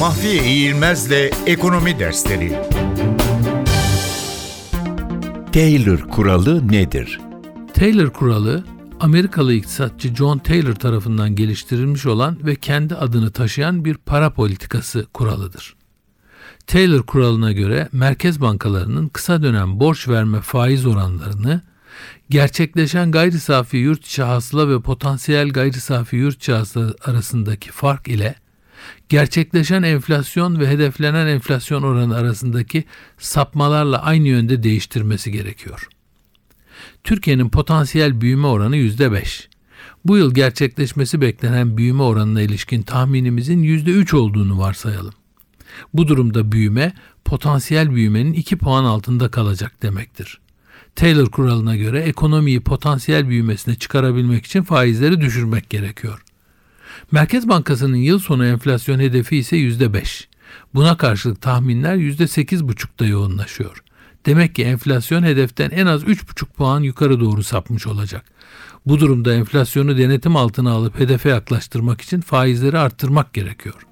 Mahfiye İğilmez'le Ekonomi Dersleri Taylor kuralı nedir? Taylor kuralı Amerikalı iktisatçı John Taylor tarafından geliştirilmiş olan ve kendi adını taşıyan bir para politikası kuralıdır. Taylor kuralına göre merkez bankalarının kısa dönem borç verme faiz oranlarını gerçekleşen gayri safi yurt içi hasıla ve potansiyel gayri safi yurt içi hasıla arasındaki fark ile gerçekleşen enflasyon ve hedeflenen enflasyon oranı arasındaki sapmalarla aynı yönde değiştirmesi gerekiyor. Türkiye'nin potansiyel büyüme oranı %5. Bu yıl gerçekleşmesi beklenen büyüme oranına ilişkin tahminimizin %3 olduğunu varsayalım. Bu durumda büyüme potansiyel büyümenin 2 puan altında kalacak demektir. Taylor kuralına göre ekonomiyi potansiyel büyümesine çıkarabilmek için faizleri düşürmek gerekiyor. Merkez Bankası'nın yıl sonu enflasyon hedefi ise %5. Buna karşılık tahminler %8,5'da yoğunlaşıyor. Demek ki enflasyon hedeften en az 3,5 puan yukarı doğru sapmış olacak. Bu durumda enflasyonu denetim altına alıp hedefe yaklaştırmak için faizleri arttırmak gerekiyor.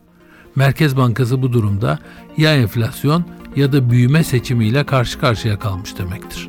Merkez Bankası bu durumda ya enflasyon ya da büyüme seçimiyle karşı karşıya kalmış demektir.